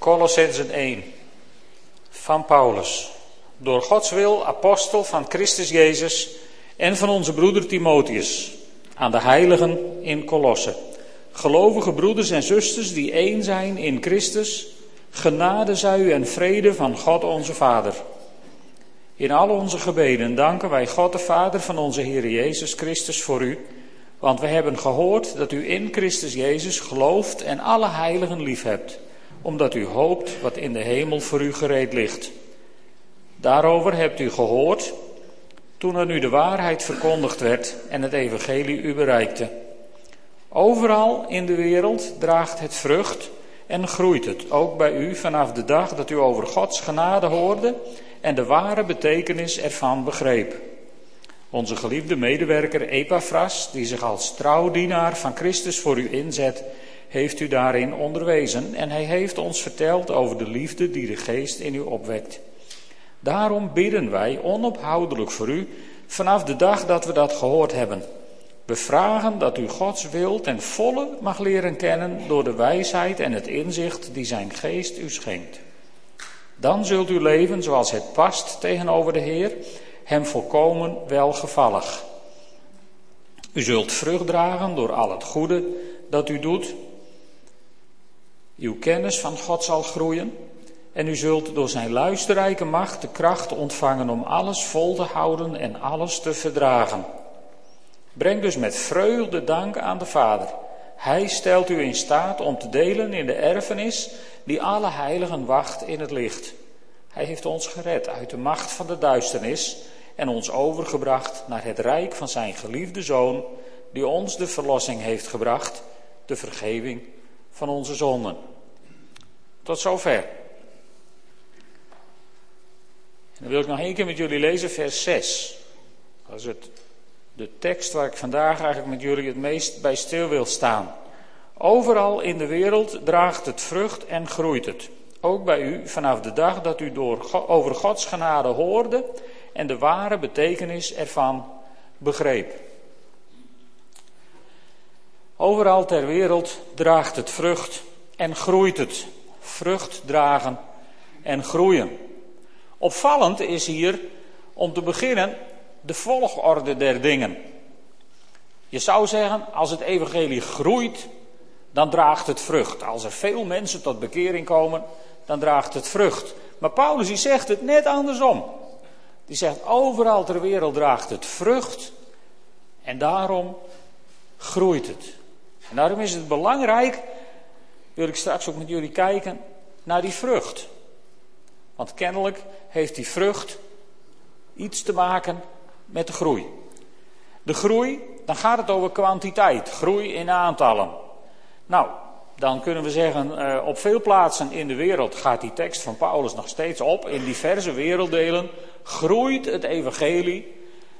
Colossensen 1 van Paulus. Door Gods wil apostel van Christus Jezus en van onze broeder Timotheus aan de heiligen in Colosse. Gelovige broeders en zusters die één zijn in Christus, genade zij u en vrede van God onze Vader. In al onze gebeden danken wij God de Vader van onze Heer Jezus Christus voor u, want we hebben gehoord dat u in Christus Jezus gelooft en alle heiligen liefhebt, omdat u hoopt wat in de hemel voor u gereed ligt. Daarover hebt u gehoord toen er nu de waarheid verkondigd werd en het evangelie u bereikte. Overal in de wereld draagt het vrucht en groeit het, ook bij u vanaf de dag dat u over Gods genade hoorde en de ware betekenis ervan begreep. Onze geliefde medewerker Epaphras, die zich als trouwdienaar van Christus voor u inzet, heeft u daarin onderwezen en hij heeft ons verteld over de liefde die de geest in u opwekt. Daarom bidden wij onophoudelijk voor u vanaf de dag dat we dat gehoord hebben. We vragen dat u Gods wil ten volle mag leren kennen door de wijsheid en het inzicht die zijn geest u schenkt. Dan zult u leven zoals het past tegenover de Heer, hem volkomen welgevallig. U zult vrucht dragen door al het goede dat u doet. Uw kennis van God zal groeien en u zult door zijn luisterrijke macht de kracht ontvangen om alles vol te houden en alles te verdragen. Breng dus met vreugde dank aan de Vader. Hij stelt u in staat om te delen in de erfenis die alle heiligen wacht in het licht. Hij heeft ons gered uit de macht van de duisternis en ons overgebracht naar het rijk van zijn geliefde Zoon, die ons de verlossing heeft gebracht, de vergeving van onze zonden. Tot zover. dan wil ik nog één keer met jullie lezen, vers 6. Dat is het, de tekst waar ik vandaag eigenlijk met jullie het meest bij stil wil staan. Overal in de wereld draagt het vrucht en groeit het. Ook bij u vanaf de dag dat u door, over Gods genade hoorde en de ware betekenis ervan begreep. Overal ter wereld draagt het vrucht en groeit het. Vrucht dragen en groeien. Opvallend is hier om te beginnen de volgorde der dingen. Je zou zeggen, als het evangelie groeit, dan draagt het vrucht. Als er veel mensen tot bekering komen, dan draagt het vrucht. Maar Paulus die zegt het net andersom. Die zegt overal ter wereld draagt het vrucht en daarom groeit het. En daarom is het belangrijk, wil ik straks ook met jullie kijken, naar die vrucht. Want kennelijk heeft die vrucht iets te maken met de groei. De groei, dan gaat het over kwantiteit, groei in aantallen. Nou, dan kunnen we zeggen, uh, op veel plaatsen in de wereld gaat die tekst van Paulus nog steeds op. In diverse werelddelen groeit het evangelie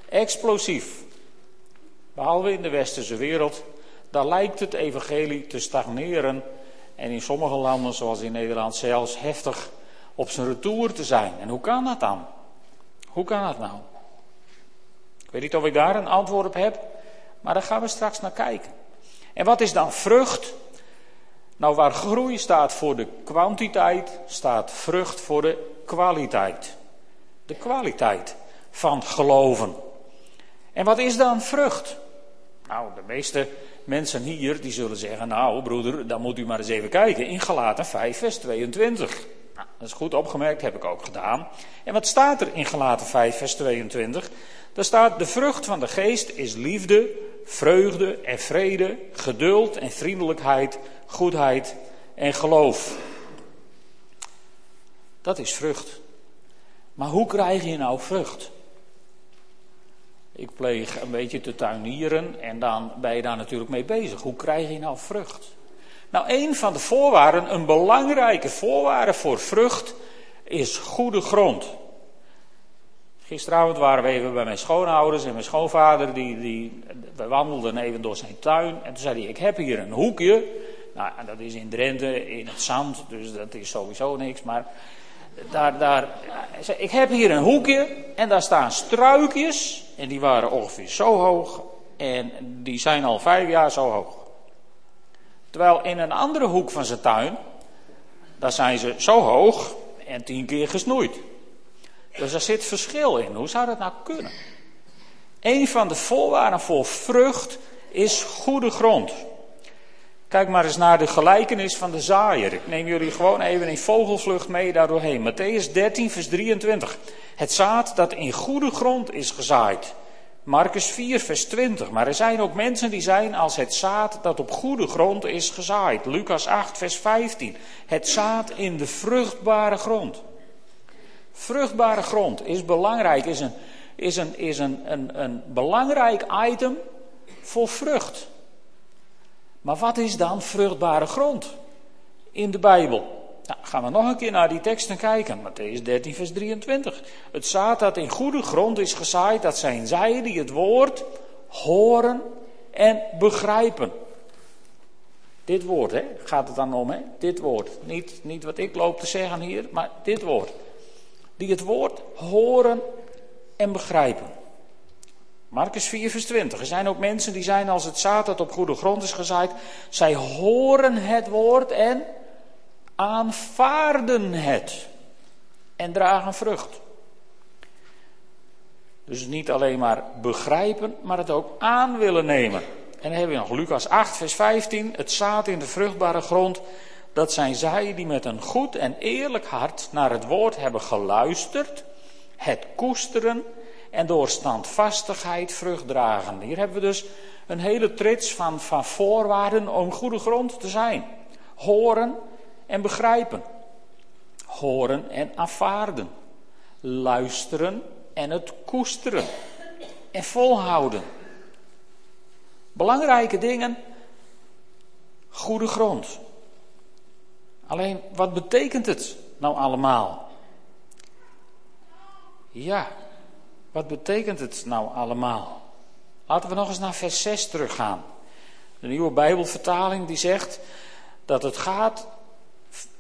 explosief. Behalve in de westerse wereld, daar lijkt het evangelie te stagneren. En in sommige landen, zoals in Nederland zelfs, heftig op zijn retour te zijn. En hoe kan dat dan? Hoe kan dat nou? Ik weet niet of ik daar een antwoord op heb, maar daar gaan we straks naar kijken. En wat is dan vrucht? Nou, waar groei staat voor de kwantiteit, staat vrucht voor de kwaliteit. De kwaliteit van geloven. En wat is dan vrucht? Nou, de meeste mensen hier die zullen zeggen, nou broeder, dan moet u maar eens even kijken in Galaten 5 vers 22. Nou, dat is goed opgemerkt, heb ik ook gedaan. En wat staat er in Galaten 5 vers 22? Daar staat, de vrucht van de geest is liefde, vreugde en vrede, geduld en vriendelijkheid, goedheid en geloof. Dat is vrucht. Maar hoe krijg je nou vrucht? Ik pleeg een beetje te tuinieren en dan ben je daar natuurlijk mee bezig. Hoe krijg je nou vrucht? Nou, een van de voorwaarden, een belangrijke voorwaarde voor vrucht, is goede grond. Gisteravond waren we even bij mijn schoonouders en mijn schoonvader, die, die, we wandelden even door zijn tuin. En toen zei hij, ik heb hier een hoekje. Nou, dat is in Drenthe, in het zand, dus dat is sowieso niks. Maar daar, daar, ik heb hier een hoekje en daar staan struikjes. En die waren ongeveer zo hoog en die zijn al vijf jaar zo hoog. Terwijl in een andere hoek van zijn tuin, dan zijn ze zo hoog en tien keer gesnoeid. Dus er zit verschil in. Hoe zou dat nou kunnen? Een van de voorwaarden voor vrucht is goede grond. Kijk maar eens naar de gelijkenis van de zaaier. Ik neem jullie gewoon even in vogelvlucht mee daardoorheen. Matthäus 13, vers 23. Het zaad dat in goede grond is gezaaid. Marcus 4, vers 20. Maar er zijn ook mensen die zijn als het zaad dat op goede grond is gezaaid. Lucas 8, vers 15. Het zaad in de vruchtbare grond. Vruchtbare grond is belangrijk, is een, is een, is een, een, een belangrijk item voor vrucht. Maar wat is dan vruchtbare grond in de Bijbel? Nou, gaan we nog een keer naar die teksten kijken. Matthäus 13, vers 23. Het zaad dat in goede grond is gezaaid, dat zijn zij die het woord horen en begrijpen. Dit woord, hè, gaat het dan om, hè? Dit woord. Niet, niet wat ik loop te zeggen hier, maar dit woord. Die het woord horen en begrijpen. Marcus 4, vers 20. Er zijn ook mensen die zijn als het zaad dat op goede grond is gezaaid. Zij horen het woord en aanvaarden het. En dragen vrucht. Dus niet alleen maar begrijpen, maar het ook aan willen nemen. En dan hebben we nog Lucas 8, vers 15. Het zaad in de vruchtbare grond. Dat zijn zij die met een goed en eerlijk hart naar het woord hebben geluisterd. Het koesteren en door standvastigheid vrucht dragen. Hier hebben we dus een hele trits van, van voorwaarden om goede grond te zijn. Horen en begrijpen. Horen en aanvaarden. Luisteren en het koesteren. En volhouden. Belangrijke dingen. Goede grond. Alleen, wat betekent het nou allemaal? Ja, wat betekent het nou allemaal? Laten we nog eens naar vers 6 teruggaan. De nieuwe Bijbelvertaling die zegt dat het gaat,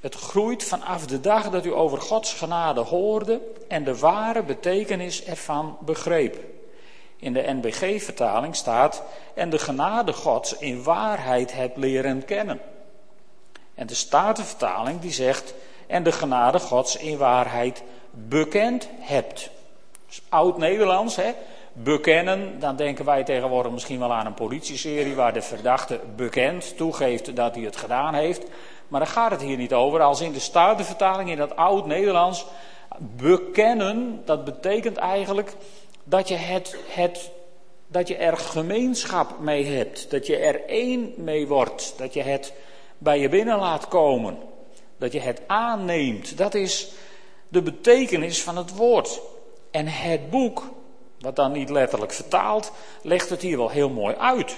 het groeit vanaf de dag dat u over Gods genade hoorde en de ware betekenis ervan begreep. In de NBG-vertaling staat en de genade Gods in waarheid hebt leren kennen. En de Statenvertaling die zegt en de genade Gods in waarheid bekend hebt oud-Nederlands, hè. Bekennen, dan denken wij tegenwoordig misschien wel aan een politieserie waar de verdachte bekend toegeeft dat hij het gedaan heeft. Maar daar gaat het hier niet over. Als in de Statenvertaling in dat oud-Nederlands, bekennen, dat betekent eigenlijk dat je, het, het, dat je er gemeenschap mee hebt. Dat je er één mee wordt. Dat je het bij je binnen laat komen. Dat je het aanneemt. Dat is de betekenis van het woord. En het boek, wat dan niet letterlijk vertaald, legt het hier wel heel mooi uit.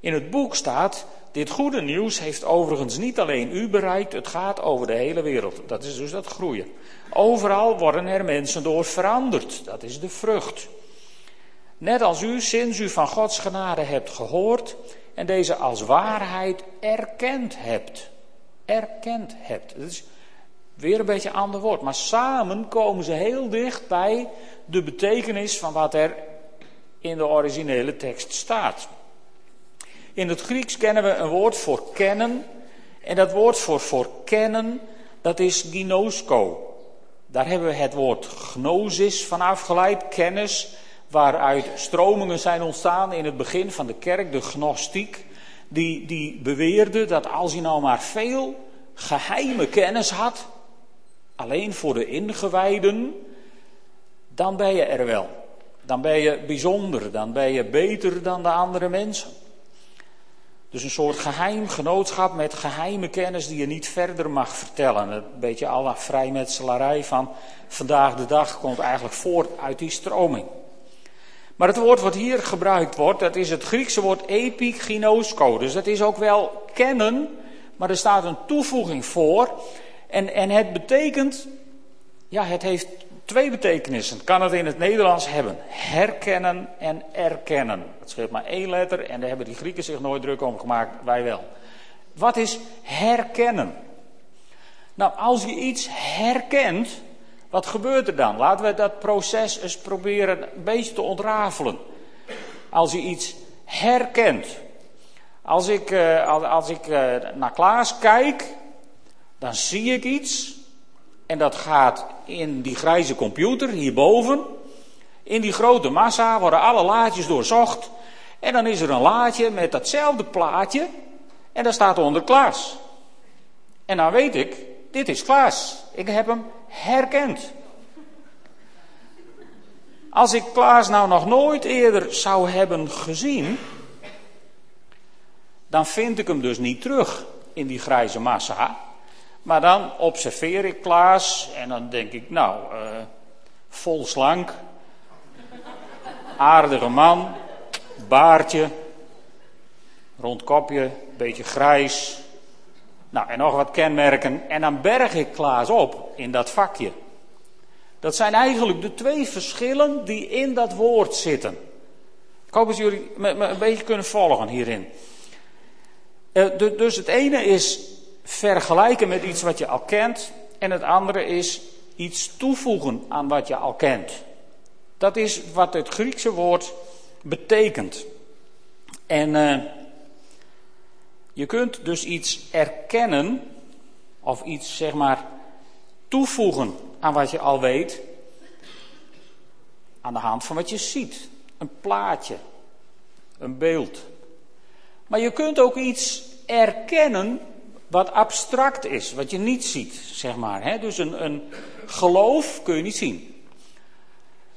In het boek staat, dit goede nieuws heeft overigens niet alleen u bereikt, het gaat over de hele wereld. Dat is dus dat groeien. Overal worden er mensen door veranderd, dat is de vrucht. Net als u sinds u van Gods genade hebt gehoord en deze als waarheid erkend hebt. Erkend hebt. Weer een beetje ander woord. Maar samen komen ze heel dicht bij de betekenis van wat er in de originele tekst staat. In het Grieks kennen we een woord voor kennen. En dat woord voor, voor kennen, dat is ginosko. Daar hebben we het woord gnosis van afgeleid, kennis, waaruit stromingen zijn ontstaan in het begin van de kerk, de gnostiek. Die, die beweerde dat als je nou maar veel geheime kennis had, alleen voor de ingewijden, dan ben je er wel. Dan ben je bijzonder, dan ben je beter dan de andere mensen. Dus een soort geheim genootschap met geheime kennis die je niet verder mag vertellen. Een beetje alle vrijmetselarij van vandaag de dag komt eigenlijk voort uit die stroming. Maar het woord wat hier gebruikt wordt, dat is het Griekse woord epiginosko. Dus dat is ook wel kennen, maar er staat een toevoeging voor. En, en het betekent, ja, het heeft twee betekenissen. Kan het in het Nederlands hebben. Herkennen en erkennen. Het scheelt maar één letter en daar hebben die Grieken zich nooit druk om gemaakt, wij wel. Wat is herkennen? Nou, als je iets herkent, wat gebeurt er dan? Laten we dat proces eens proberen een beetje te ontrafelen. Als je iets herkent. Als ik, eh, als ik eh, naar Klaas kijk, dan zie ik iets en dat gaat in die grijze computer hierboven. In die grote massa worden alle laadjes doorzocht. En dan is er een laadje met datzelfde plaatje. En daar staat onder Klaas. En dan weet ik, dit is Klaas. Ik heb hem herkend. Als ik Klaas nou nog nooit eerder zou hebben gezien, dan vind ik hem dus niet terug in die grijze massa. Maar dan observeer ik Klaas en dan denk ik, nou, uh, vol slank, aardige man, baardje, rond kopje, beetje grijs. Nou, en nog wat kenmerken. En dan berg ik Klaas op in dat vakje. Dat zijn eigenlijk de twee verschillen die in dat woord zitten. Ik hoop dat jullie me, een beetje kunnen volgen hierin. Uh, dus het ene is vergelijken met iets wat je al kent. En het andere is iets toevoegen aan wat je al kent. Dat is wat het Griekse woord betekent. En uh, je kunt dus iets erkennen, of iets zeg maar toevoegen aan wat je al weet, aan de hand van wat je ziet. Een plaatje, een beeld. Maar je kunt ook iets erkennen wat abstract is, wat je niet ziet, zeg maar. Hè? Dus een, een geloof kun je niet zien.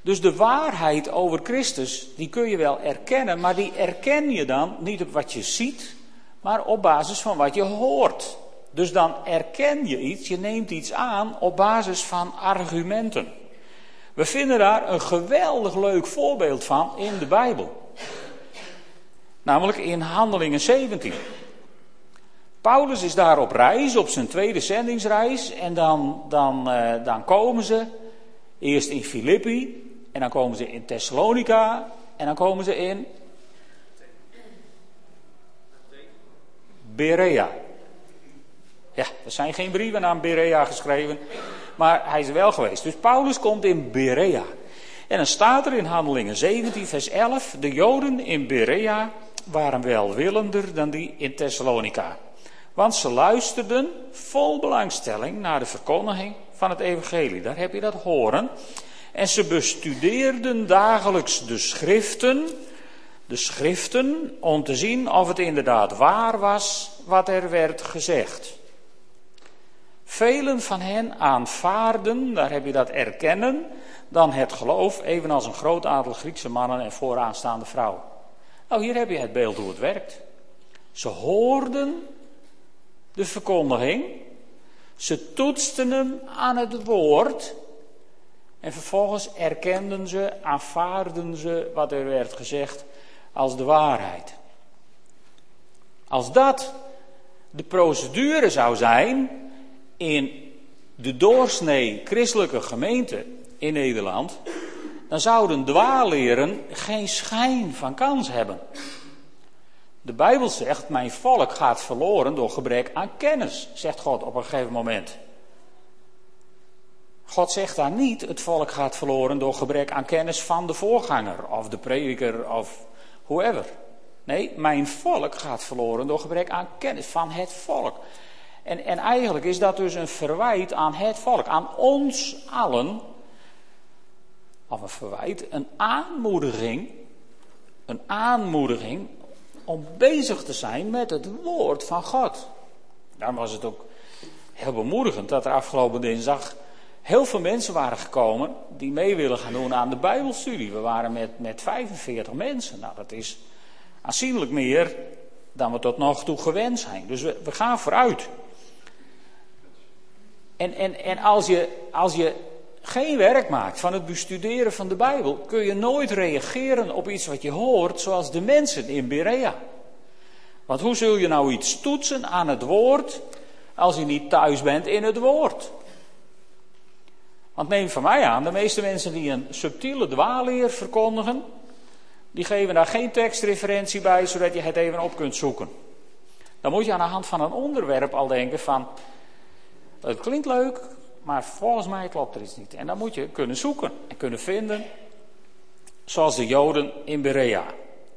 Dus de waarheid over Christus, die kun je wel erkennen, maar die erken je dan niet op wat je ziet, maar op basis van wat je hoort. Dus dan erken je iets, je neemt iets aan op basis van argumenten. We vinden daar een geweldig leuk voorbeeld van in de Bijbel. Namelijk in Handelingen 17. Paulus is daar op reis, op zijn tweede zendingsreis. En dan, dan, uh, dan komen ze eerst in Filippi. En dan komen ze in Thessalonica. En dan komen ze in Berea. Ja, er zijn geen brieven aan Berea geschreven. Maar hij is er wel geweest. Dus Paulus komt in Berea. En dan staat er in Handelingen 17, vers 11. De Joden in Berea waren welwillender dan die in Thessalonica. Want ze luisterden vol belangstelling naar de verkondiging van het evangelie. Daar heb je dat horen. En ze bestudeerden dagelijks de schriften, de schriften, om te zien of het inderdaad waar was wat er werd gezegd. Velen van hen aanvaarden, daar heb je dat erkennen, dan het geloof, evenals een groot aantal Griekse mannen en vooraanstaande vrouwen. Nou, hier heb je het beeld hoe het werkt. Ze hoorden de verkondiging. Ze toetsten hem aan het woord. En vervolgens erkenden ze, aanvaarden ze wat er werd gezegd als de waarheid. Als dat de procedure zou zijn in de doorsnee christelijke gemeente in Nederland, dan zouden dwaalleren geen schijn van kans hebben. De Bijbel zegt, mijn volk gaat verloren door gebrek aan kennis, zegt God op een gegeven moment. God zegt daar niet, het volk gaat verloren door gebrek aan kennis van de voorganger of de prediker of whoever. Nee, mijn volk gaat verloren door gebrek aan kennis van het volk. En, en eigenlijk is dat dus een verwijt aan het volk, aan ons allen. Of een verwijt, een aanmoediging. Een aanmoediging om bezig te zijn met het woord van God. Daarom was het ook heel bemoedigend dat er afgelopen dinsdag heel veel mensen waren gekomen die mee willen gaan doen aan de Bijbelstudie. We waren met, met 45 mensen. Nou, dat is aanzienlijk meer dan we tot nog toe gewend zijn. Dus we, we gaan vooruit. En, en, en als, je, als je geen werk maakt van het bestuderen van de Bijbel, kun je nooit reageren op iets wat je hoort, zoals de mensen in Berea. Want hoe zul je nou iets toetsen aan het woord als je niet thuis bent in het woord? Want neem van mij aan, de meeste mensen die een subtiele dwaalleer verkondigen, die geven daar geen tekstreferentie bij, zodat je het even op kunt zoeken. Dan moet je aan de hand van een onderwerp al denken van, het klinkt leuk, maar volgens mij klopt er iets niet. En dan moet je kunnen zoeken en kunnen vinden, zoals de Joden in Berea.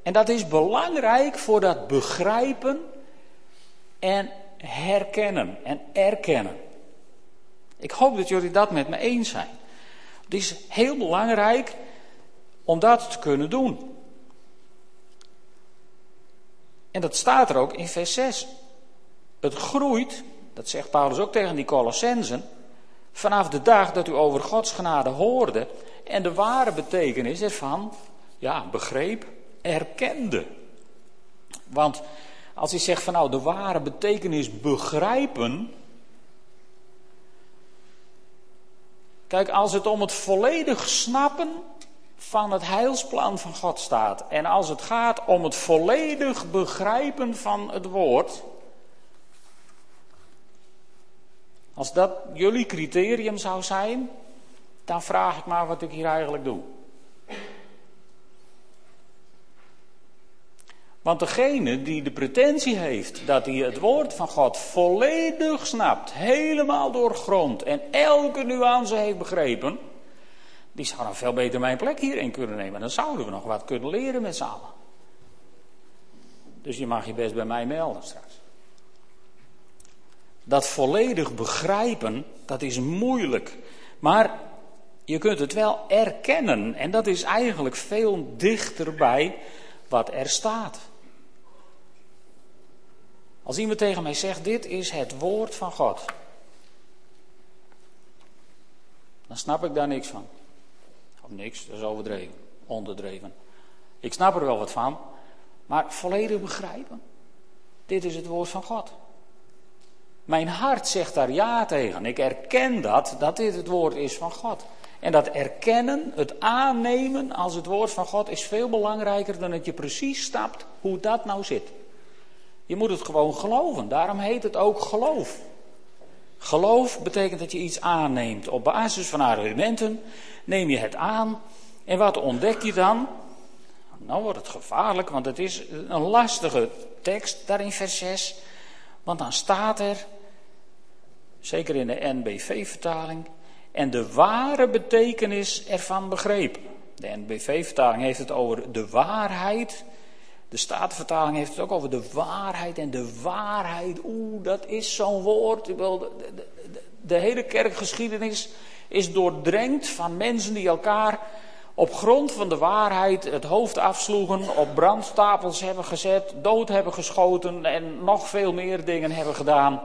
En dat is belangrijk voor dat begrijpen en herkennen en erkennen. Ik hoop dat jullie dat met me eens zijn. Het is heel belangrijk om dat te kunnen doen. En dat staat er ook in vers 6. Het groeit, dat zegt Paulus ook tegen die Colossensen, vanaf de dag dat u over Gods genade hoorde en de ware betekenis ervan, ja, begreep, erkende. Want als hij zegt van nou, de ware betekenis begrijpen. Kijk, als het om het volledig snappen van het heilsplan van God staat. En als het gaat om het volledig begrijpen van het woord. Als dat jullie criterium zou zijn, dan vraag ik maar wat ik hier eigenlijk doe. Want degene die de pretentie heeft dat hij het woord van God volledig snapt, helemaal doorgrond en elke nuance heeft begrepen, die zou dan veel beter mijn plek hierin kunnen nemen. Dan zouden we nog wat kunnen leren met z'n allen. Dus je mag je best bij mij melden straks. Dat volledig begrijpen, dat is moeilijk. Maar je kunt het wel erkennen. En dat is eigenlijk veel dichterbij wat er staat. Als iemand tegen mij zegt: Dit is het woord van God. Dan snap ik daar niks van. Of niks, dat is overdreven, onderdreven. Ik snap er wel wat van, maar volledig begrijpen. Dit is het woord van God. Mijn hart zegt daar ja tegen. Ik erken dat, dat dit het woord is van God. En dat erkennen, het aannemen als het woord van God, is veel belangrijker dan dat je precies snapt hoe dat nou zit. Je moet het gewoon geloven. Daarom heet het ook geloof. Geloof betekent dat je iets aanneemt. Op basis van argumenten neem je het aan. En wat ontdek je dan? Nou wordt het gevaarlijk, want het is een lastige tekst daar in vers 6. Want dan staat er, zeker in de NBV-vertaling, en de ware betekenis ervan begrepen. De NBV-vertaling heeft het over de waarheid de Statenvertaling heeft het ook over de waarheid. En de waarheid, oeh, dat is zo'n woord. De, de, hele kerkgeschiedenis is doordrenkt van mensen die elkaar op grond van de waarheid het hoofd afsloegen, op brandstapels hebben gezet, dood hebben geschoten en nog veel meer dingen hebben gedaan.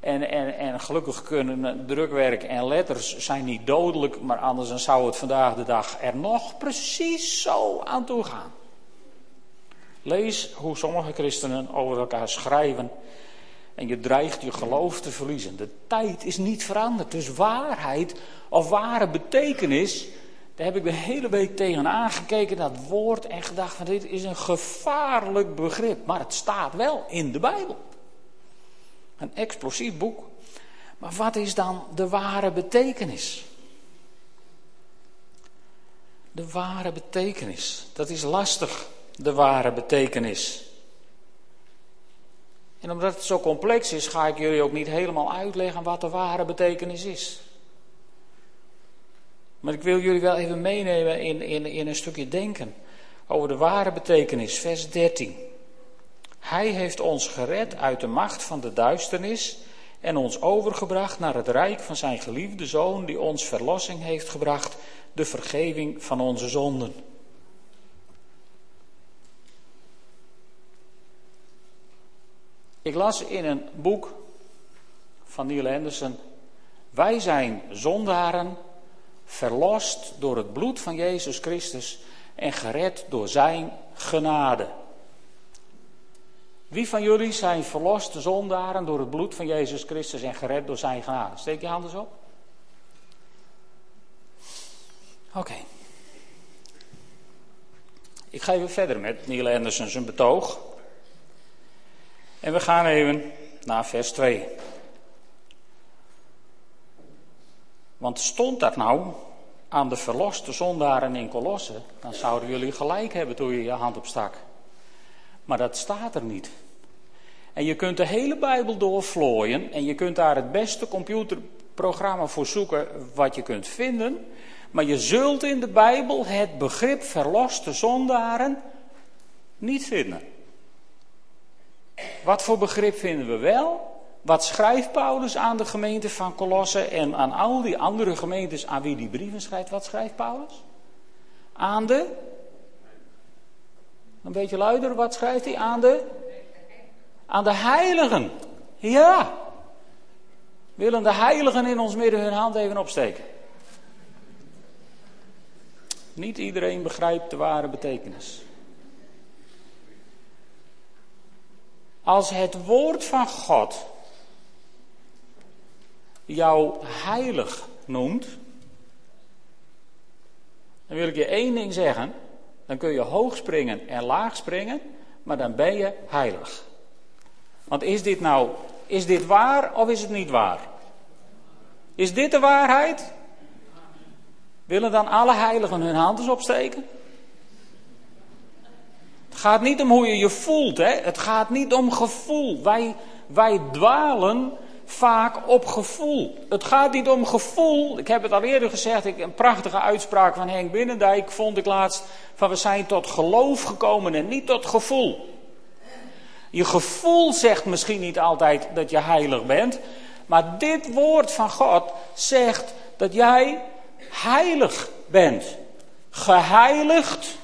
En, en, en gelukkig kunnen drukwerk en letters zijn niet dodelijk, maar anders zou het vandaag de dag er nog precies zo aan toe gaan. Lees hoe sommige christenen over elkaar schrijven. En je dreigt je geloof te verliezen. De tijd is niet veranderd. Dus waarheid of ware betekenis. Daar heb ik de hele week tegen aangekeken, dat woord, en gedacht van dit is een gevaarlijk begrip. Maar het staat wel in de Bijbel. Een explosief boek. Maar wat is dan de ware betekenis? De ware betekenis, dat is lastig de ware betekenis. En omdat het zo complex is, ga ik jullie ook niet helemaal uitleggen wat de ware betekenis is. Maar ik wil jullie wel even meenemen in, in, in een stukje denken over de ware betekenis, vers 13. Hij heeft ons gered uit de macht van de duisternis en ons overgebracht naar het rijk van zijn geliefde zoon, die ons verlossing heeft gebracht, de vergeving van onze zonden. Ik las in een boek van Neil Anderson: Wij zijn zondaren, verlost door het bloed van Jezus Christus en gered door Zijn genade. Wie van jullie zijn verloste zondaren door het bloed van Jezus Christus en gered door Zijn genade? Steek je handen op. Oké. Ik ga even verder met Neil Anderson zijn betoog. En we gaan even naar vers 2. Want stond dat nou aan de verloste zondaren in Kolosse, dan zouden jullie gelijk hebben toen je je hand opstak. Maar dat staat er niet. En je kunt de hele Bijbel doorvlooien en je kunt daar het beste computerprogramma voor zoeken wat je kunt vinden. Maar je zult in de Bijbel het begrip verloste zondaren niet vinden. Wat voor begrip vinden we wel? Wat schrijft Paulus aan de gemeente van Colosse en aan al die andere gemeentes aan wie die brieven schrijft? Wat schrijft Paulus? Aan de. Een beetje luider, wat schrijft hij? Aan de. Aan de heiligen. Ja. Willen de heiligen in ons midden hun hand even opsteken? Niet iedereen begrijpt de ware betekenis. Als het woord van God jou heilig noemt, dan wil ik je één ding zeggen. Dan kun je hoog springen en laag springen, maar dan ben je heilig. Want is dit nou, is dit waar of is het niet waar? Is dit de waarheid? Willen dan alle heiligen hun handen opsteken? Het gaat niet om hoe je je voelt, hè? het gaat niet om gevoel. Wij, wij dwalen vaak op gevoel. Het gaat niet om gevoel. Ik heb het al eerder gezegd, ik, een prachtige uitspraak van Henk Binnendijk vond ik laatst. Van we zijn tot geloof gekomen en niet tot gevoel. Je gevoel zegt misschien niet altijd dat je heilig bent. Maar dit woord van God zegt dat jij heilig bent. Geheiligd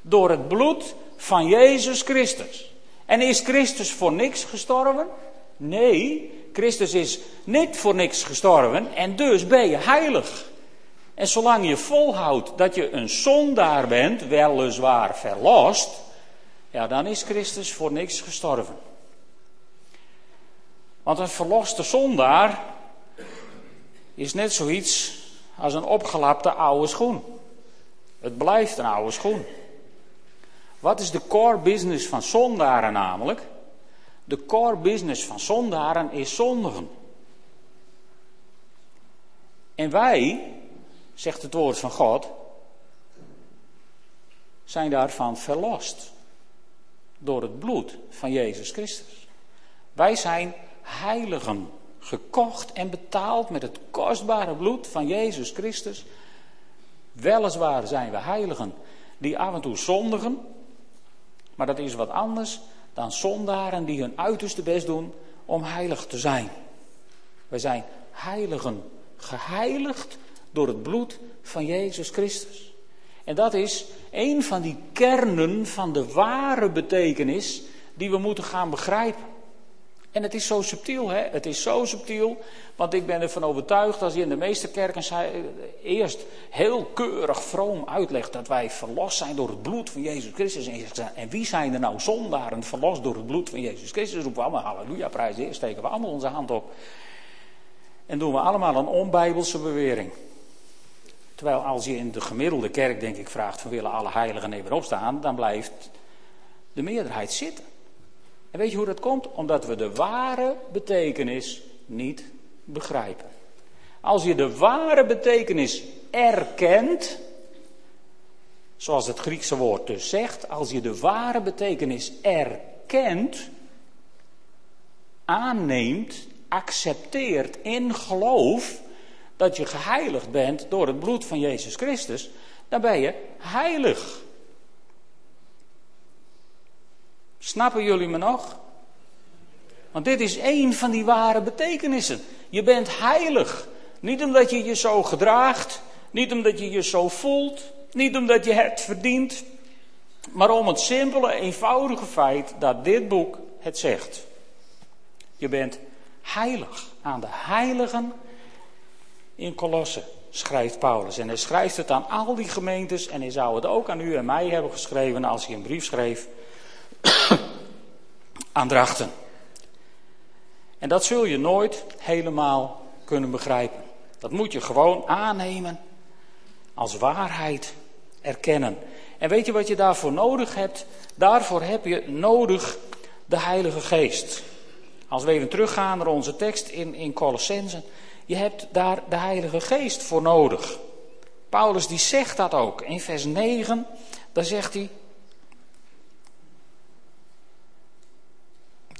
door het bloed van Jezus Christus. En is Christus voor niks gestorven? Nee, Christus is niet voor niks gestorven en dus ben je heilig. En zolang je volhoudt dat je een zondaar bent, weliswaar verlost, ja, dan is Christus voor niks gestorven. Want een verloste zondaar is net zoiets als een opgelapte oude schoen. Het blijft een oude schoen. Wat is de core business van zondaren namelijk? De core business van zondaren is zondigen. En wij, zegt het woord van God, zijn daarvan verlost. Door het bloed van Jezus Christus. Wij zijn heiligen, gekocht en betaald met het kostbare bloed van Jezus Christus. Weliswaar zijn we heiligen die af en toe zondigen, maar dat is wat anders dan zondaren die hun uiterste best doen om heilig te zijn. Wij zijn heiligen, geheiligd door het bloed van Jezus Christus. En dat is een van die kernen van de ware betekenis die we moeten gaan begrijpen. En het is zo subtiel, hè? Het is zo subtiel, want ik ben ervan overtuigd als je in de meeste kerken eerst heel keurig vroom uitlegt dat wij verlost zijn door het bloed van Jezus Christus. En wie zijn er nou zondaren verlost door het bloed van Jezus Christus? Roepen we allemaal halleluja, prijs eerst, steken we allemaal onze hand op. En doen we allemaal een onbijbelse bewering. Terwijl als je in de gemiddelde kerk, denk ik, vraagt van willen alle heiligen even opstaan, dan blijft de meerderheid zitten. En weet je hoe dat komt? Omdat we de ware betekenis niet begrijpen. Als je de ware betekenis erkent, zoals het Griekse woord dus zegt, als je de ware betekenis erkent, aanneemt, accepteert in geloof dat je geheiligd bent door het bloed van Jezus Christus, dan ben je heilig. Snappen jullie me nog? Want dit is één van die ware betekenissen. Je bent heilig. Niet omdat je je zo gedraagt, niet omdat je je zo voelt, niet omdat je het verdient, maar om het simpele, eenvoudige feit dat dit boek het zegt. Je bent heilig aan de heiligen in Kolossen, schrijft Paulus. En hij schrijft het aan al die gemeentes en hij zou het ook aan u en mij hebben geschreven als hij een brief schreef aan drachten. En dat zul je nooit helemaal kunnen begrijpen. Dat moet je gewoon aannemen als waarheid erkennen. En weet je wat je daarvoor nodig hebt? Daarvoor heb je nodig de Heilige Geest. Als we even teruggaan naar onze tekst in, in Colossense. Je hebt daar de Heilige Geest voor nodig. Paulus die zegt dat ook. In vers 9, daar zegt hij,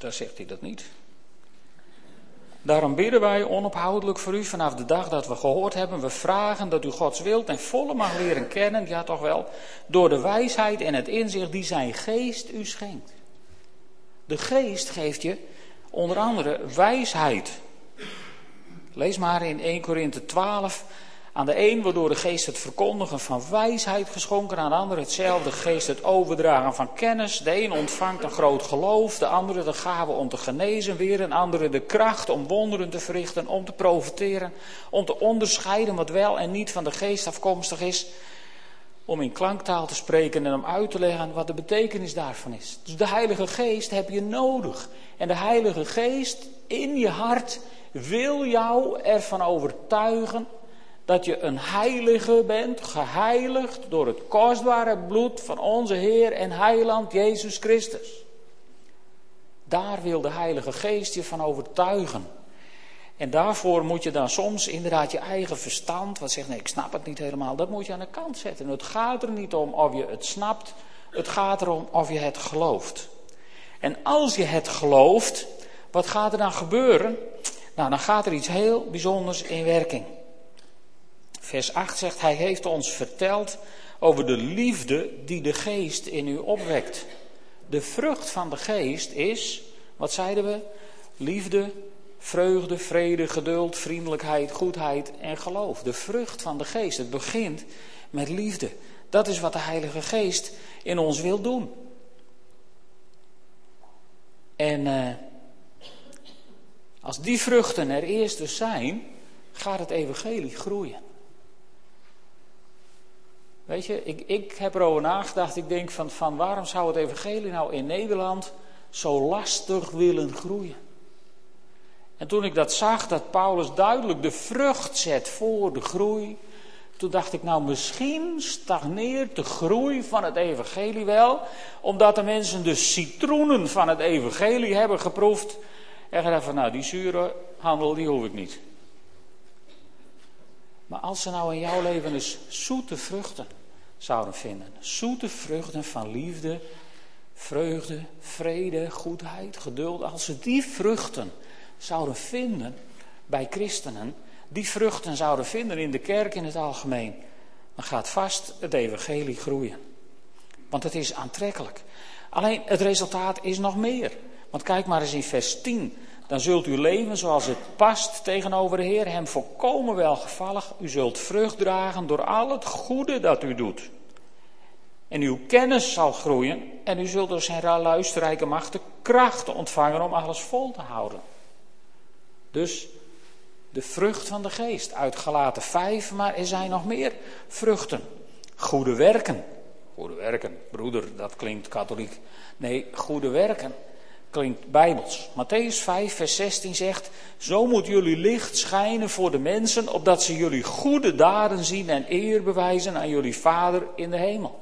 Daar zegt hij dat niet. Daarom bidden wij onophoudelijk voor u vanaf de dag dat we gehoord hebben. We vragen dat u Gods wil ten volle mag leren kennen, ja toch wel, door de wijsheid en het inzicht die zijn geest u schenkt. De geest geeft je Onder andere wijsheid. Lees maar in 1 Korinthe 12. Aan de een wordt door de geest het verkondigen van wijsheid geschonken, aan de ander hetzelfde geest het overdragen van kennis. De een ontvangt een groot geloof, de andere de gave om te genezen, weer een andere de kracht om wonderen te verrichten, om te profiteren, om te onderscheiden wat wel en niet van de geest afkomstig is, om in klanktaal te spreken en om uit te leggen wat de betekenis daarvan is. Dus de Heilige Geest heb je nodig. En de Heilige Geest in je hart wil jou ervan overtuigen dat je een heilige bent, geheiligd door het kostbare bloed van onze Heer en Heiland Jezus Christus. Daar wil de Heilige Geest je van overtuigen. En daarvoor moet je dan soms inderdaad je eigen verstand, wat zegt nee, ik snap het niet helemaal, dat moet je aan de kant zetten. Het gaat er niet om of je het snapt, het gaat erom of je het gelooft. En als je het gelooft, wat gaat er dan gebeuren? Nou, dan gaat er iets heel bijzonders in werking. Vers 8 zegt, hij heeft ons verteld over de liefde die de geest in u opwekt. De vrucht van de geest is, wat zeiden we? Liefde, vreugde, vrede, geduld, vriendelijkheid, goedheid en geloof. De vrucht van de geest. Het begint met liefde. Dat is wat de Heilige Geest in ons wil doen. En uh, als die vruchten er eerst dus zijn, gaat het evangelie groeien. Weet je, ik, ik heb erover nagedacht. Ik denk van, van waarom zou het evangelie nou in Nederland zo lastig willen groeien? En toen ik dat zag, dat Paulus duidelijk de vrucht zet voor de groei. Toen dacht ik, nou misschien stagneert de groei van het evangelie wel. Omdat de mensen de citroenen van het evangelie hebben geproefd. En gedacht van, nou die zure handel, die hoef ik niet. Maar als ze nou in jouw leven eens zoete vruchten zouden vinden. Zoete vruchten van liefde, vreugde, vrede, goedheid, geduld. Als ze die vruchten zouden vinden bij christenen, die vruchten zouden vinden in de kerk in het algemeen, dan gaat vast het evangelie groeien. Want het is aantrekkelijk. Alleen het resultaat is nog meer. Want kijk maar eens in vers 10. Dan zult u leven zoals het past tegenover de Heer, hem volkomen welgevallig. U zult vrucht dragen door al het goede dat u doet. En uw kennis zal groeien en u zult door zijn luisterrijke macht de kracht ontvangen om alles vol te houden. Dus de vrucht van de geest, uitgelaten vijf, maar er zijn nog meer vruchten. Goede werken. Goede werken, broeder, dat klinkt katholiek. Nee, goede werken klinkt bijbels. Matthäus 5, vers 16 zegt: Zo moet jullie licht schijnen voor de mensen, opdat ze jullie goede daden zien en eer bewijzen aan jullie Vader in de hemel.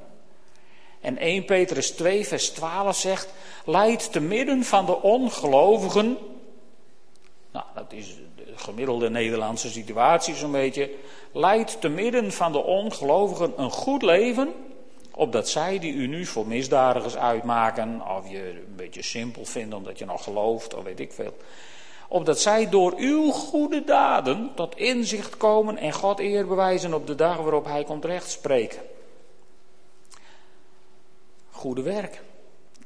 En 1 Petrus 2, vers 12 zegt: Leid te midden van de ongelovigen. Nou, dat is de gemiddelde Nederlandse situatie zo'n beetje. Leid te midden van de ongelovigen een goed leven opdat zij die u nu voor misdadigers uitmaken, of je een beetje simpel vinden omdat je nog gelooft, of weet ik veel. Opdat zij door uw goede daden tot inzicht komen en God eer bewijzen op de dag waarop hij komt rechtspreken. Goede werk.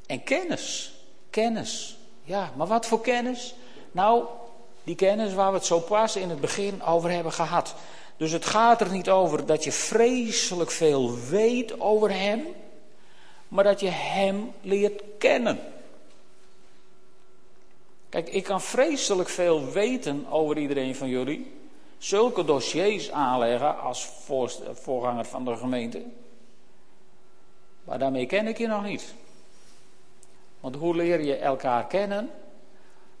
En kennis. Kennis. Ja, maar wat voor kennis? Nou, die kennis waar we het zo pas in het begin over hebben gehad. Dus het gaat er niet over dat je vreselijk veel weet over Hem, maar dat je Hem leert kennen. Kijk, ik kan vreselijk veel weten over iedereen van jullie. Zulke dossiers aanleggen als voorganger van de gemeente. Maar daarmee ken ik je nog niet. Want hoe leer je elkaar kennen?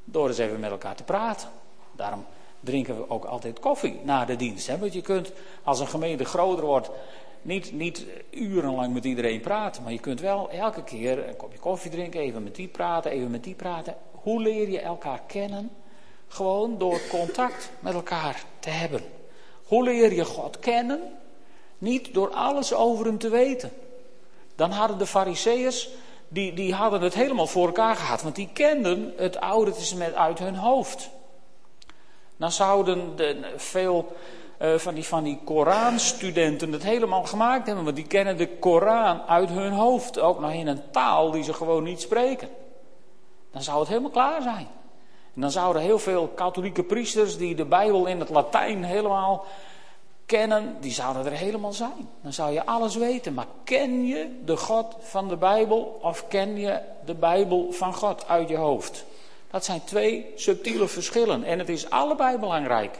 Door eens even met elkaar te praten. Daarom drinken we ook altijd koffie na de dienst. Hè? Want je kunt, als een gemeente groter wordt, niet, niet urenlang met iedereen praten. Maar je kunt wel elke keer een kopje koffie drinken, even met die praten, even met die praten. Hoe leer je elkaar kennen? Gewoon door contact met elkaar te hebben. Hoe leer je God kennen? Niet door alles over hem te weten. Dan hadden de fariseeërs, die, die hadden het helemaal voor elkaar gehad. Want die kenden het Oude Testament uit hun hoofd. Dan zouden de, veel uh, van die, van die Koranstudenten het helemaal gemaakt hebben. Want die kennen de Koran uit hun hoofd. Ook nog in een taal die ze gewoon niet spreken. Dan zou het helemaal klaar zijn. En dan zouden heel veel katholieke priesters die de Bijbel in het Latijn helemaal kennen, die zouden er helemaal zijn. Dan zou je alles weten. Maar ken je de God van de Bijbel of ken je de Bijbel van God uit je hoofd? Dat zijn twee subtiele verschillen. En het is allebei belangrijk.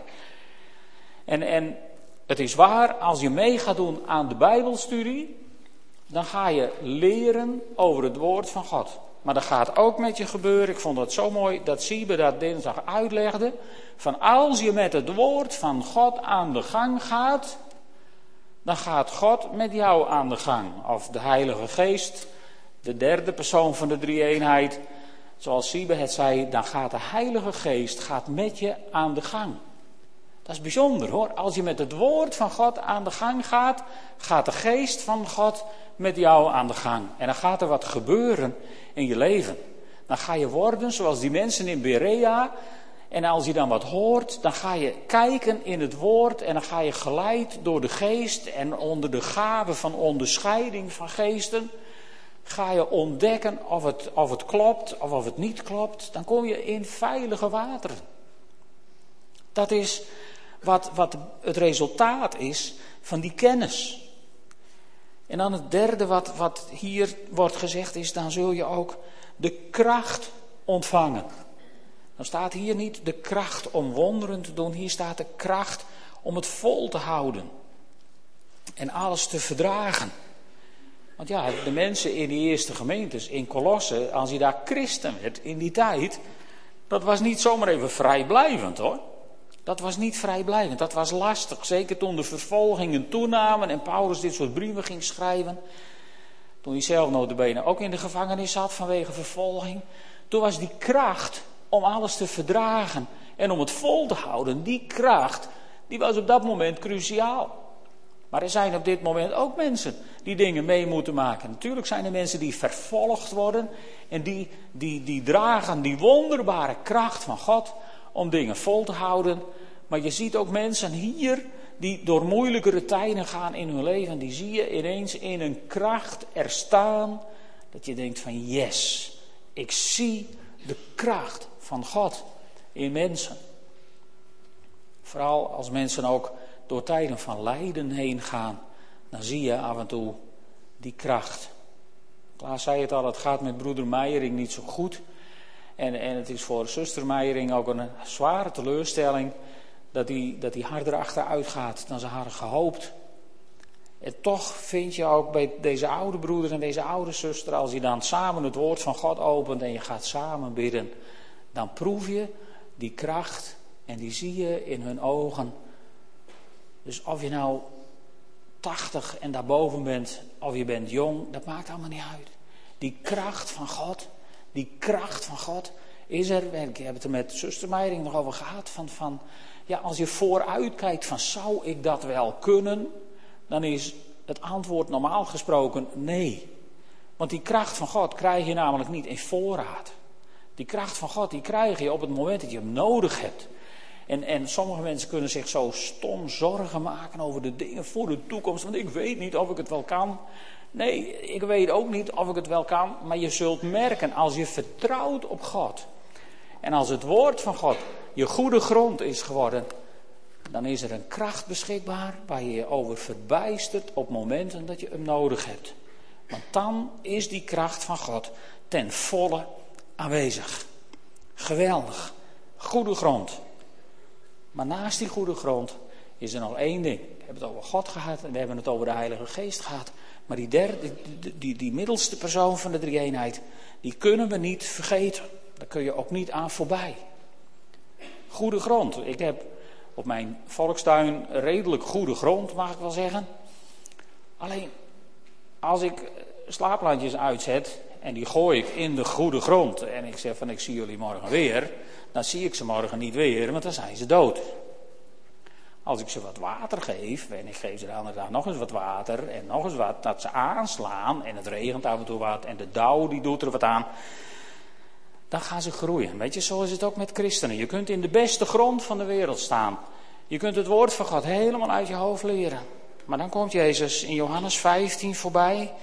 En, en het is waar, als je mee gaat doen aan de Bijbelstudie, dan ga je leren over het woord van God. Maar dat gaat ook met je gebeuren. Ik vond het zo mooi dat Siebe dat dinsdag uitlegde. Van als je met het woord van God aan de gang gaat, dan gaat God met jou aan de gang. Of de Heilige Geest, de derde persoon van de drie-eenheid. Zoals Siebe het zei, dan gaat de Heilige Geest gaat met je aan de gang. Dat is bijzonder hoor. Als je met het woord van God aan de gang gaat, gaat de geest van God met jou aan de gang. En dan gaat er wat gebeuren in je leven. Dan ga je worden zoals die mensen in Berea. En als je dan wat hoort, dan ga je kijken in het woord en dan ga je geleid door de geest en onder de gave van onderscheiding van geesten. Ga je ontdekken of het, of het klopt of of het niet klopt. Dan kom je in veilige wateren. Dat is wat, wat het resultaat is van die kennis. En dan het derde wat, wat hier wordt gezegd is, dan zul je ook de kracht ontvangen. Dan staat hier niet de kracht om wonderen te doen, hier staat de kracht om het vol te houden. En alles te verdragen. Want ja, de mensen in die eerste gemeentes, in Colosse, als je daar christen werd in die tijd, dat was niet zomaar even vrijblijvend hoor. Dat was niet vrijblijvend, dat was lastig. Zeker toen de vervolgingen toenamen en Paulus dit soort brieven ging schrijven. Toen hij zelf notabene ook in de gevangenis zat vanwege vervolging. Toen was die kracht om alles te verdragen en om het vol te houden, die kracht, die was op dat moment cruciaal. Maar er zijn op dit moment ook mensen die dingen mee moeten maken. Natuurlijk zijn er mensen die vervolgd worden en die, die, die dragen die wonderbare kracht van God om dingen vol te houden. Maar je ziet ook mensen hier die door moeilijkere tijden gaan in hun leven. Die zie je ineens in een kracht er staan. Dat je denkt van yes, ik zie de kracht van God in mensen. Vooral als mensen ook door tijden van lijden heen gaan. Dan zie je af en toe die kracht. Klaas zei het al, het gaat met broeder Meijering niet zo goed. En, en het is voor zuster Meijering ook een zware teleurstelling dat hij dat die harder achteruit gaat dan ze hadden gehoopt. En toch vind je ook bij deze oude broeder en deze oude zuster, als je dan samen het woord van God opent en je gaat samen bidden, dan proef je die kracht en die zie je in hun ogen. Dus of je nou 80 en daarboven bent, of je bent jong, dat maakt allemaal niet uit. Die kracht van God, die kracht van God is er. Ik heb het er met zuster Meijering nog over gehad. Van, van, ja, als je vooruit kijkt van zou ik dat wel kunnen? Dan is het antwoord normaal gesproken nee. Want die kracht van God krijg je namelijk niet in voorraad. Die kracht van God die krijg je op het moment dat je hem nodig hebt. En, en sommige mensen kunnen zich zo stom zorgen maken over de dingen voor de toekomst. Want ik weet niet of ik het wel kan. Nee, ik weet ook niet of ik het wel kan, maar je zult merken als je vertrouwt op God en als het woord van God je goede grond is geworden, dan is er een kracht beschikbaar waar je je over verbijstert op momenten dat je hem nodig hebt. Want dan is die kracht van God ten volle aanwezig. Geweldig. Goede grond. Maar naast die goede grond is er nog één ding. We hebben het over God gehad en we hebben het over de Heilige Geest gehad. Maar die, derde, die, die, middelste persoon van de drie-eenheid, die kunnen we niet vergeten. Daar kun je ook niet aan voorbij. Goede grond. Ik heb op mijn volkstuin redelijk goede grond, mag ik wel zeggen. Alleen, als ik slaaplandjes uitzet en die gooi ik in de goede grond en ik zeg van ik zie jullie morgen weer, dan zie ik ze morgen niet weer, want dan zijn ze dood. Als ik ze wat water geef, en ik geef ze de andere dag nog eens wat water en nog eens wat, dat ze aanslaan en het regent af en toe wat en de dauw die doet er wat aan, dan gaan ze groeien. Weet je, zo is het ook met christenen. Je kunt in de beste grond van de wereld staan. Je kunt het woord van God helemaal uit je hoofd leren. Maar dan komt Jezus in Johannes 15 voorbij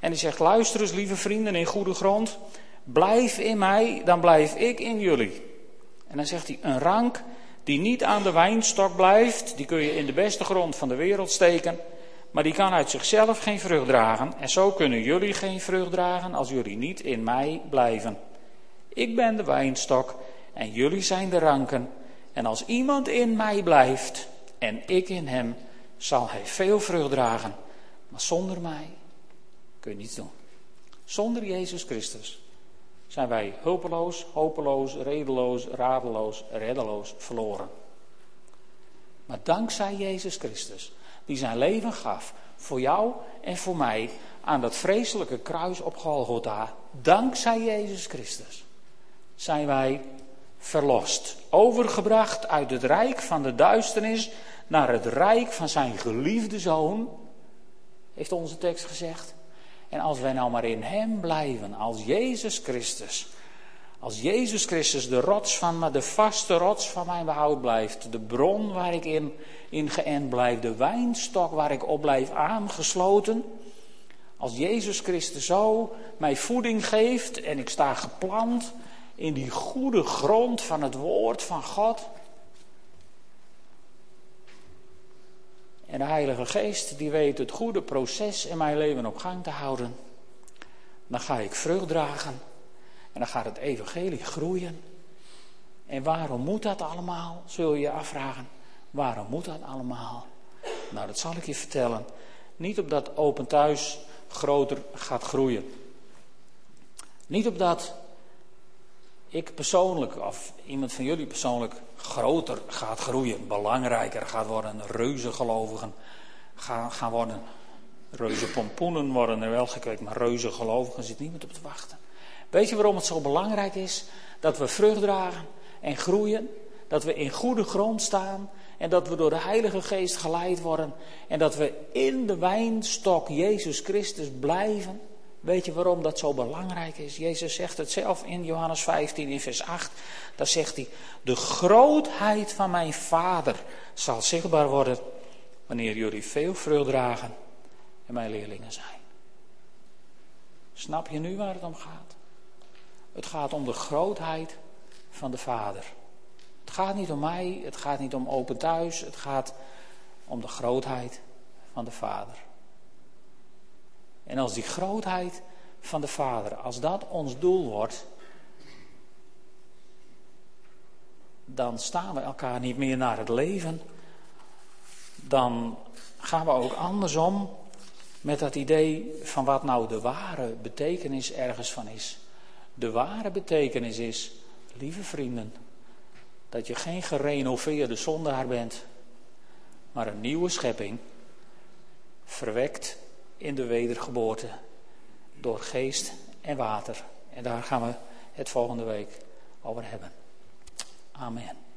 en hij zegt, luister eens lieve vrienden in goede grond, blijf in mij, dan blijf ik in jullie. En dan zegt hij, een rank die niet aan de wijnstok blijft, die kun je in de beste grond van de wereld steken, maar die kan uit zichzelf geen vrucht dragen. En zo kunnen jullie geen vrucht dragen als jullie niet in mij blijven. Ik ben de wijnstok en jullie zijn de ranken. En als iemand in mij blijft en ik in hem, zal hij veel vrucht dragen. Maar zonder mij kun je niets doen. Zonder Jezus Christus zijn wij hulpeloos, hopeloos, redeloos, radeloos, reddeloos, verloren. Maar dankzij Jezus Christus, die zijn leven gaf voor jou en voor mij aan dat vreselijke kruis op Golgotha, dankzij Jezus Christus, zijn wij verlost. Overgebracht uit het rijk van de duisternis naar het rijk van zijn geliefde zoon, heeft onze tekst gezegd. En als wij nou maar in Hem blijven, als Jezus Christus, als Jezus Christus de rots van me, de vaste rots van mijn behoud blijft, de bron waar ik in, in geënt blijf, de wijnstok waar ik op blijf aangesloten, als Jezus Christus zo mij voeding geeft en ik sta geplant in die goede grond van het woord van God, En de Heilige Geest die weet het goede proces in mijn leven op gang te houden. Dan ga ik vrucht dragen. En dan gaat het evangelie groeien. En waarom moet dat allemaal? Zul je je afvragen. Waarom moet dat allemaal? Nou, dat zal ik je vertellen. Niet opdat Open Thuis groter gaat groeien. Niet opdat ik persoonlijk, of iemand van jullie persoonlijk, groter gaat groeien, belangrijker gaat worden, reuze gelovigen gaan, gaan worden. Reuze pompoenen worden er wel gekweekt, maar reuze gelovigen zit niemand op te wachten. Weet je waarom het zo belangrijk is dat we vrucht dragen en groeien? Dat we in goede grond staan en dat we door de Heilige Geest geleid worden en dat we in de wijnstok Jezus Christus blijven? Weet je waarom dat zo belangrijk is? Jezus zegt het zelf in Johannes 15 in vers 8. Daar zegt hij, de grootheid van mijn Vader zal zichtbaar worden wanneer jullie veel vrucht dragen en mijn leerlingen zijn. Snap je nu waar het om gaat? Het gaat om de grootheid van de Vader. Het gaat niet om mij, het gaat niet om open thuis, het gaat om de grootheid van de Vader. En als die grootheid van de Vader, als dat ons doel wordt, dan staan we elkaar niet meer naar het leven. Dan gaan we ook andersom met dat idee van wat nou de ware betekenis ergens van is. De ware betekenis is, lieve vrienden, dat je geen gerenoveerde zondaar bent, maar een nieuwe schepping, verwekt in de wedergeboorte door geest en water. En daar gaan we het volgende week over hebben. Amen.